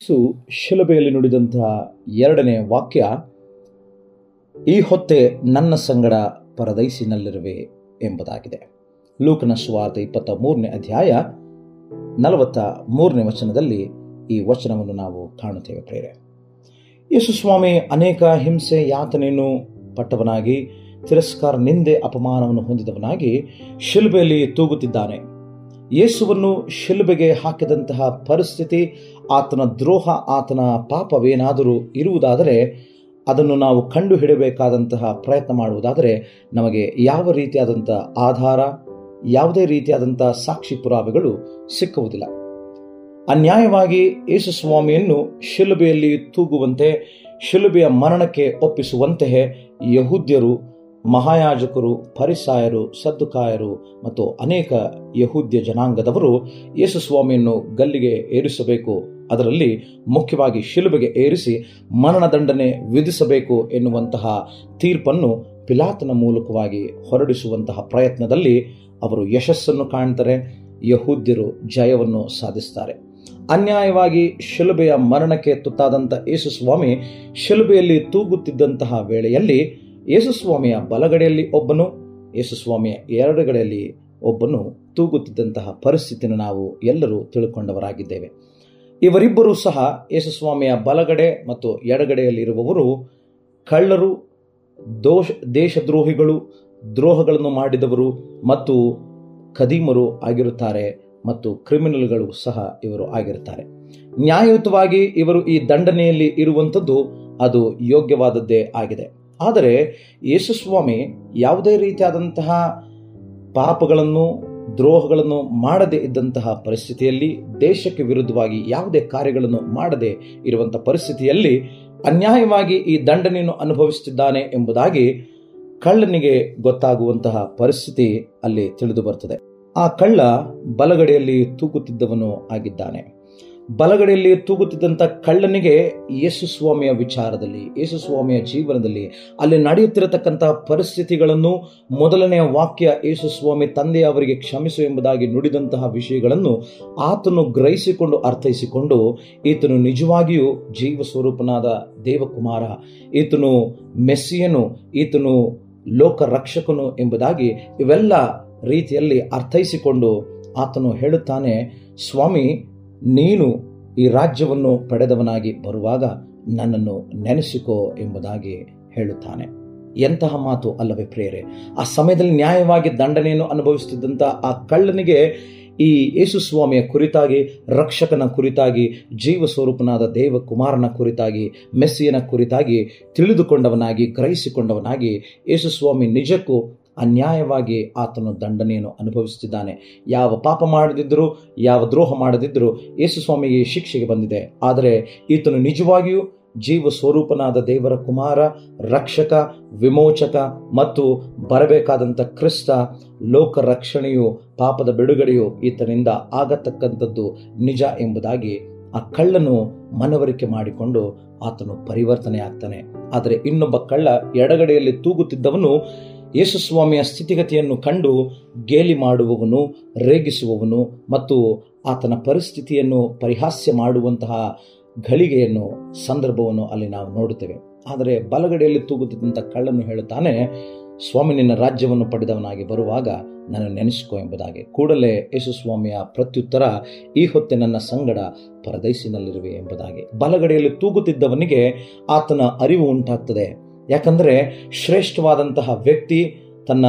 ಯೇಸು ಶಿಲುಬೆಯಲ್ಲಿ ನುಡಿದಂತಹ ಎರಡನೇ ವಾಕ್ಯ, ಈ ಹೊತ್ತೆ ನನ್ನ ಸಂಗಡ ಪರದೈಸಿನಲ್ಲಿರುವೆ ಎಂಬುದಾಗಿದೆ. ಲೂಕನ ಸ್ವಾರ್ಥ ಇಪ್ಪತ್ತ ಮೂರನೇ ಅಧ್ಯಾಯ ನಲವತ್ತ ಮೂರನೇ ವಚನದಲ್ಲಿ ಈ ವಚನವನ್ನು ನಾವು ಕಾಣುತ್ತೇವೆ ಪ್ರೇರೆ ಯೇಸು ಸ್ವಾಮಿ, ಅನೇಕ ಹಿಂಸೆ, ಯಾತನೆಯನ್ನು ಪಟ್ಟವನಾಗಿ, ತಿರಸ್ಕಾರ, ನಿಂದೆ, ಅಪಮಾನವನ್ನು ಹೊಂದಿದವನಾಗಿ ಶಿಲುಬೆಯಲ್ಲಿ ತೂಗುತ್ತಿದ್ದಾನೆ. ಯೇಸುವನ್ನು ಶಿಲುಬೆಗೆ ಹಾಕಿದಂತಹ ಪರಿಸ್ಥಿತಿ, ಆತನ ದ್ರೋಹ, ಆತನ ಪಾಪವೇನಾದರೂ ಇರುವುದಾದರೆ ಅದನ್ನು ನಾವು ಕಂಡು ಹಿಡಬೇಕಾದಂತಹ ಪ್ರಯತ್ನ ಮಾಡುವುದಾದರೆ ನಮಗೆ ಯಾವ ರೀತಿಯಾದಂಥ ಆಧಾರ, ಯಾವುದೇ ರೀತಿಯಾದಂಥ ಸಾಕ್ಷಿ ಪುರಾವೆಗಳು ಸಿಕ್ಕುವುದಿಲ್ಲ. ಅನ್ಯಾಯವಾಗಿ ಯೇಸು ಸ್ವಾಮಿಯನ್ನು ಶಿಲುಬೆಯಲ್ಲಿ ತೂಗುವಂತೆ, ಶಿಲುಬೆಯ ಮರಣಕ್ಕೆ ಒಪ್ಪಿಸುವಂತೆಯೇ ಯಹೂದ್ಯರು ಮಹಾಯಾಜಕರು ಪರಿಸಾಯರು ಸದ್ದುಕಾಯರು ಮತ್ತು ಅನೇಕ ಯಹೂದ್ಯ ಜನಾಂಗದವರು ಯೇಸು ಸ್ವಾಮಿಯನ್ನು ಗಲ್ಲಿಗೆ ಏರಿಸಬೇಕು. ಅದರಲ್ಲಿ ಮುಖ್ಯವಾಗಿ ಶಿಲುಬೆಗೆ ಏರಿಸಿ ಮರಣದಂಡನೆ ವಿಧಿಸಬೇಕು ಎನ್ನುವಂತಹ ತೀರ್ಪನ್ನು ಪಿಲಾತನ ಮೂಲಕವಾಗಿ ಹೊರಡಿಸುವಂತಹ ಪ್ರಯತ್ನದಲ್ಲಿ ಅವರು ಯಶಸ್ಸನ್ನು ಕಾಣ್ತಾರೆ, ಯಹೂದ್ಯರು ಜಯವನ್ನು ಸಾಧಿಸ್ತಾರೆ. ಅನ್ಯಾಯವಾಗಿ ಶಿಲುಬೆಯ ಮರಣಕ್ಕೆ ತುತ್ತಾದಂಥ ಯೇಸುಸ್ವಾಮಿ ಶಿಲುಬೆಯಲ್ಲಿ ತೂಗುತ್ತಿದ್ದಂತಹ ವೇಳೆಯಲ್ಲಿ ಯೇಸುಸ್ವಾಮಿಯ ಬಲಗಡೆಯಲ್ಲಿ ಒಬ್ಬನು, ಯೇಸುಸ್ವಾಮಿಯ ಎರಡುಗಡೆಯಲ್ಲಿ ಒಬ್ಬನು ತೂಗುತ್ತಿದ್ದಂತಹ ಪರಿಸ್ಥಿತಿಯನ್ನು ನಾವು ಎಲ್ಲರೂ ತಿಳ್ಕೊಂಡವರಾಗಿದ್ದೇವೆ. ಇವರಿಬ್ಬರೂ ಸಹ ಯೇಸುಸ್ವಾಮಿಯ ಬಲಗಡೆ ಮತ್ತು ಎಡಗಡೆಯಲ್ಲಿರುವವರು ಕಳ್ಳರು, ದೋಷ, ದೇಶದ್ರೋಹಿಗಳು, ದ್ರೋಹಗಳನ್ನು ಮಾಡಿದವರು ಮತ್ತು ಖದೀಮರು ಆಗಿರುತ್ತಾರೆ ಮತ್ತು ಕ್ರಿಮಿನಲ್ಗಳು ಸಹ ಇವರು ಆಗಿರುತ್ತಾರೆ. ನ್ಯಾಯಯುತವಾಗಿ ಇವರು ಈ ದಂಡನೆಯಲ್ಲಿ ಇರುವಂಥದ್ದು ಅದು ಯೋಗ್ಯವಾದದ್ದೇ ಆಗಿದೆ. ಆದರೆ ಯೇಸುಸ್ವಾಮಿ ಯಾವುದೇ ರೀತಿಯಾದಂತಹ ಪಾಪಗಳನ್ನು, ದ್ರೋಹಗಳನ್ನು ಮಾಡದೇ ಇದ್ದಂತಹ ಪರಿಸ್ಥಿತಿಯಲ್ಲಿ ದೇಶಕ್ಕೆ ವಿರುದ್ಧವಾಗಿ ಯಾವುದೇ ಕಾರ್ಯಗಳನ್ನು ಮಾಡದೆ ಇರುವಂತಹ ಪರಿಸ್ಥಿತಿಯಲ್ಲಿ ಅನ್ಯಾಯವಾಗಿ ಈ ದಂಡನೆಯನ್ನು ಅನುಭವಿಸುತ್ತಿದ್ದಾನೆ ಎಂಬುದಾಗಿ ಕಳ್ಳನಿಗೆ ಗೊತ್ತಾಗುವಂತಹ ಪರಿಸ್ಥಿತಿ ಅಲ್ಲಿ ತಿಳಿದು ಬರ್ತದೆ ಆ ಕಳ್ಳ ಬಲಗಡೆಯಲ್ಲಿ ತೂಗುತ್ತಿದ್ದವನು ಆಗಿದ್ದಾನೆ. ಬಲಗಡೆಯಲ್ಲಿ ತೂಗುತ್ತಿದ್ದಂಥ ಕಳ್ಳನಿಗೆ ಯೇಸುಸ್ವಾಮಿಯ ವಿಚಾರದಲ್ಲಿ, ಯೇಸು ಸ್ವಾಮಿಯ ಜೀವನದಲ್ಲಿ ಅಲ್ಲಿ ನಡೆಯುತ್ತಿರತಕ್ಕಂತಹ ಪರಿಸ್ಥಿತಿಗಳನ್ನು ಮೊದಲನೆಯ ವಾಕ್ಯ ಯೇಸುಸ್ವಾಮಿ ತಂದೆ ಅವರಿಗೆ ಕ್ಷಮಿಸು ಎಂಬುದಾಗಿ ನುಡಿದಂತಹ ವಿಷಯಗಳನ್ನು ಆತನು ಗ್ರಹಿಸಿಕೊಂಡು ಅರ್ಥೈಸಿಕೊಂಡು ಈತನು ನಿಜವಾಗಿಯೂ ಜೀವ ಸ್ವರೂಪನಾದ ದೇವಕುಮಾರ, ಈತನು ಮೆಸ್ಸಿಯನು, ಈತನು ಲೋಕ ರಕ್ಷಕನು ಎಂಬುದಾಗಿ ಇವೆಲ್ಲ ರೀತಿಯಲ್ಲಿ ಅರ್ಥೈಸಿಕೊಂಡು ಆತನು ಹೇಳುತ್ತಾನೆ, ಸ್ವಾಮಿ ನೀನು ಈ ರಾಜ್ಯವನ್ನು ಪಡೆದವನಾಗಿ ಬರುವಾಗ ನನ್ನನ್ನು ನೆನೆಸಿಕೋ ಎಂಬುದಾಗಿ ಹೇಳುತ್ತಾನೆ. ಎಂತಹ ಮಾತು ಅಲ್ಲವೇ ಪ್ರೇರೆ ಆ ಸಮಯದಲ್ಲಿ ನ್ಯಾಯವಾಗಿ ದಂಡನೆಯನ್ನು ಅನುಭವಿಸುತ್ತಿದ್ದಂಥ ಆ ಕಳ್ಳನಿಗೆ ಈ ಯೇಸುಸ್ವಾಮಿಯ ಕುರಿತಾಗಿ, ರಕ್ಷಕನ ಕುರಿತಾಗಿ ಜೀವ ಸ್ವರೂಪನಾದ ದೇವ ಕುಮಾರನ ಕುರಿತಾಗಿ, ಮೆಸ್ಸಿಯನ ಕುರಿತಾಗಿ ತಿಳಿದುಕೊಂಡವನಾಗಿ, ಗ್ರಹಿಸಿಕೊಂಡವನಾಗಿ ಯೇಸುಸ್ವಾಮಿ ನಿಜಕ್ಕೂ ಅನ್ಯಾಯವಾಗಿ ಆತನು ದಂಡನೆಯನ್ನು ಅನುಭವಿಸುತ್ತಿದ್ದಾನೆ. ಯಾವ ಪಾಪ ಮಾಡದಿದ್ದರೂ, ಯಾವ ದ್ರೋಹ ಮಾಡದಿದ್ದರೂ ಯೇಸು ಸ್ವಾಮಿಗೆ ಶಿಕ್ಷೆಗೆ ಬಂದಿದೆ. ಆದರೆ ಈತನು ನಿಜವಾಗಿಯೂ ಜೀವ ಸ್ವರೂಪನಾದ ದೇವರ ಕುಮಾರ, ರಕ್ಷಕ, ವಿಮೋಚಕ ಮತ್ತು ಬರಬೇಕಾದಂಥ ಕ್ರಿಸ್ತ ಲೋಕ ರಕ್ಷಣೆಯು ಪಾಪದ ಬಿಡುಗಡೆಯು ಈತನಿಂದ ಆಗತಕ್ಕಂಥದ್ದು ನಿಜ ಎಂಬುದಾಗಿ ಆ ಕಳ್ಳನು ಮನವರಿಕೆ ಮಾಡಿಕೊಂಡು ಆತನು ಪರಿವರ್ತನೆ ಆಗ್ತಾನೆ ಆದರೆ ಇನ್ನೊಬ್ಬ ಕಳ್ಳ ಎಡಗಡೆಯಲ್ಲಿ ತೂಗುತ್ತಿದ್ದವನು ಯೇಸುಸ್ವಾಮಿಯ ಸ್ಥಿತಿಗತಿಯನ್ನು ಕಂಡು ಗೇಲಿ ಮಾಡುವವನು, ರೇಗಿಸುವವನು ಮತ್ತು ಆತನ ಪರಿಸ್ಥಿತಿಯನ್ನು ಪರಿಹಾಸ್ಯ ಮಾಡುವಂತಹ ಘಳಿಗೆಯನ್ನು, ಸಂದರ್ಭವನ್ನು ಅಲ್ಲಿ ನಾವು ನೋಡುತ್ತೇವೆ. ಆದರೆ ಬಲಗಡೆಯಲ್ಲಿ ತೂಗುತ್ತಿದ್ದಂಥ ಕಳ್ಳನ್ನು ಹೇಳುತ್ತಾನೆ, ಸ್ವಾಮಿ, ನಿನ್ನ ರಾಜ್ಯವನ್ನು ಪಡೆದವನಾಗಿ ಬರುವಾಗ ನಾನು ನೆನೆಸಿಕೋ ಎಂಬುದಾಗಿ. ಕೂಡಲೇ ಯೇಸುಸ್ವಾಮಿಯ ಪ್ರತ್ಯುತ್ತರ, ಈ ಹೊತ್ತೆ ನನ್ನ ಸಂಗಡ ಪರದೈಸಿನಲ್ಲಿರುವೆ ಎಂಬುದಾಗಿ. ಬಲಗಡೆಯಲ್ಲಿ ತೂಗುತ್ತಿದ್ದವನಿಗೆ ಆತನ ಅರಿವು ಉಂಟಾಗ್ತದೆ. ಯಾಕಂದರೆ ಶ್ರೇಷ್ಠವಾದಂತಹ ವ್ಯಕ್ತಿ ತನ್ನ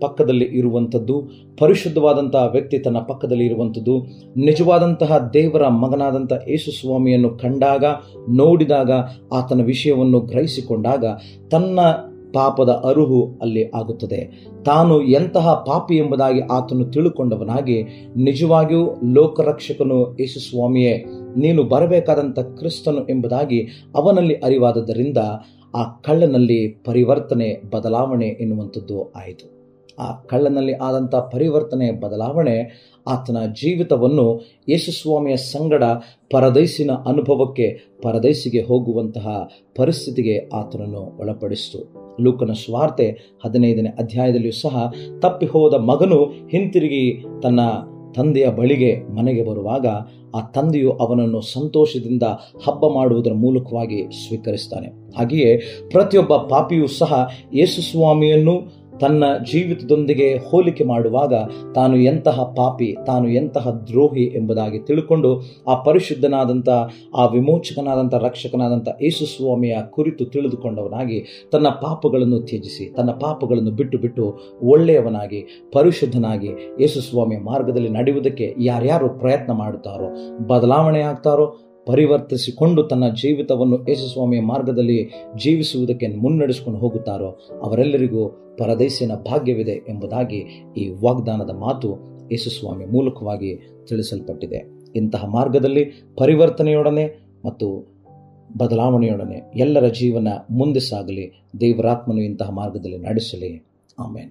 ಪಕ್ಕದಲ್ಲಿ ಇರುವಂಥದ್ದು, ಪರಿಶುದ್ಧವಾದಂತಹ ವ್ಯಕ್ತಿ ತನ್ನ ಪಕ್ಕದಲ್ಲಿ ಇರುವಂಥದ್ದು, ನಿಜವಾದಂತಹ ದೇವರ ಮಗನಾದಂಥ ಯೇಸು ಸ್ವಾಮಿಯನ್ನು ಕಂಡಾಗ, ನೋಡಿದಾಗ, ಆತನ ವಿಷಯವನ್ನು ಗ್ರಹಿಸಿಕೊಂಡಾಗ ತನ್ನ ಪಾಪದ ಅರುಹು ಅಲ್ಲಿ ಆಗುತ್ತದೆ. ತಾನು ಎಂತಹ ಪಾಪಿ ಎಂಬುದಾಗಿ ಆತನು ತಿಳುಕೊಂಡವನಾಗಿ, ನಿಜವಾಗಿಯೂ ಲೋಕರಕ್ಷಕನು ಯೇಸು ಸ್ವಾಮಿಯೇ, ನೀನು ಬರಬೇಕಾದಂಥ ಕ್ರಿಸ್ತನು ಎಂಬುದಾಗಿ ಅವನಲ್ಲಿ ಅರಿವಾದದ್ದರಿಂದ ಆ ಕಳ್ಳನಲ್ಲಿ ಪರಿವರ್ತನೆ, ಬದಲಾವಣೆ ಎನ್ನುವಂಥದ್ದು ಆಯಿತು. ಆ ಕಳ್ಳನಲ್ಲಿ ಆದಂಥ ಪರಿವರ್ತನೆ, ಬದಲಾವಣೆ, ಆತನ ಜೀವಿತವನ್ನು ಯೇಸುಸ್ವಾಮಿಯ ಸಂಗಡ ಪರದೈಸಿನ ಅನುಭವಕ್ಕೆ ಪರದೈಸಿಗೆ ಹೋಗುವಂತಹ ಪರಿಸ್ಥಿತಿಗೆ ಆತನನ್ನು ಒಳಪಡಿಸಿತು. ಲೂಕನ ಸ್ವಾರ್ತೆ ಹದಿನೈದನೇ ಅಧ್ಯಾಯದಲ್ಲಿಯೂ ಸಹ ತಪ್ಪಿ ಹೋದ ಮಗನು ಹಿಂತಿರುಗಿ ತನ್ನ ತಂದೆಯ ಬಳಿಗೆ ಮನೆಗೆ ಬರುವಾಗ ಆ ತಂದೆಯು ಅವನನ್ನು ಸಂತೋಷದಿಂದ ಹಬ್ಬ ಮಾಡುವುದರ ಮೂಲಕವಾಗಿ ಸ್ವೀಕರಿಸ್ತಾನೆ. ಹಾಗೆಯೇ ಪ್ರತಿಯೊಬ್ಬ ಪಾಪಿಯೂ ಸಹ ಯೇಸು ಸ್ವಾಮಿಯನ್ನು ತನ್ನ ಜೀವಿತದೊಂದಿಗೆ ಹೋಲಿಕೆ ಮಾಡುವಾಗ ತಾನು ಎಂತಹ ಪಾಪಿ, ತಾನು ಎಂತಹ ದ್ರೋಹಿ ಎಂಬುದಾಗಿ ತಿಳ್ಕೊಂಡು ಆ ಪರಿಶುದ್ಧನಾದಂಥ, ಆ ವಿಮೋಚಕನಾದಂಥ, ರಕ್ಷಕನಾದಂಥ ಯೇಸುಸ್ವಾಮಿಯ ಕುರಿತು ತಿಳಿದುಕೊಂಡವನಾಗಿ ತನ್ನ ಪಾಪಗಳನ್ನು ತ್ಯಜಿಸಿ, ತನ್ನ ಪಾಪಗಳನ್ನು ಬಿಟ್ಟು ಬಿಟ್ಟು ಒಳ್ಳೆಯವನಾಗಿ, ಪರಿಶುದ್ಧನಾಗಿ ಯೇಸುಸ್ವಾಮಿಯ ಮಾರ್ಗದಲ್ಲಿ ನಡೆಯುವುದಕ್ಕೆ ಯಾರ್ಯಾರು ಪ್ರಯತ್ನ ಮಾಡುತ್ತಾರೋ, ಬದಲಾವಣೆ ಆಗ್ತಾರೋ ಪರಿವರ್ತಿಸಿಕೊಂಡು ತನ್ನ ಜೀವಿತವನ್ನು ಯೇಸುಸ್ವಾಮಿಯ ಮಾರ್ಗದಲ್ಲಿ ಜೀವಿಸುವುದಕ್ಕೆ ಮುನ್ನಡೆಸಿಕೊಂಡು ಹೋಗುತ್ತಾರೋ ಅವರೆಲ್ಲರಿಗೂ ಪರದೇಶಿನ ಭಾಗ್ಯವಿದೆ ಎಂಬುದಾಗಿ ಈ ವಾಗ್ದಾನದ ಮಾತು ಯೇಸುಸ್ವಾಮಿ ಮೂಲಕವಾಗಿ ತಿಳಿಸಲ್ಪಟ್ಟಿದೆ. ಇಂತಹ ಮಾರ್ಗದಲ್ಲಿ ಪರಿವರ್ತನೆಯೊಡನೆ ಮತ್ತು ಬದಲಾವಣೆಯೊಡನೆ ಎಲ್ಲರ ಜೀವನ ಮುಂದೆ ಸಾಗಲಿ. ದೇವರಾತ್ಮನು ಇಂತಹ ಮಾರ್ಗದಲ್ಲಿ ನಡೆಸಲಿ. ಆಮೇನ್.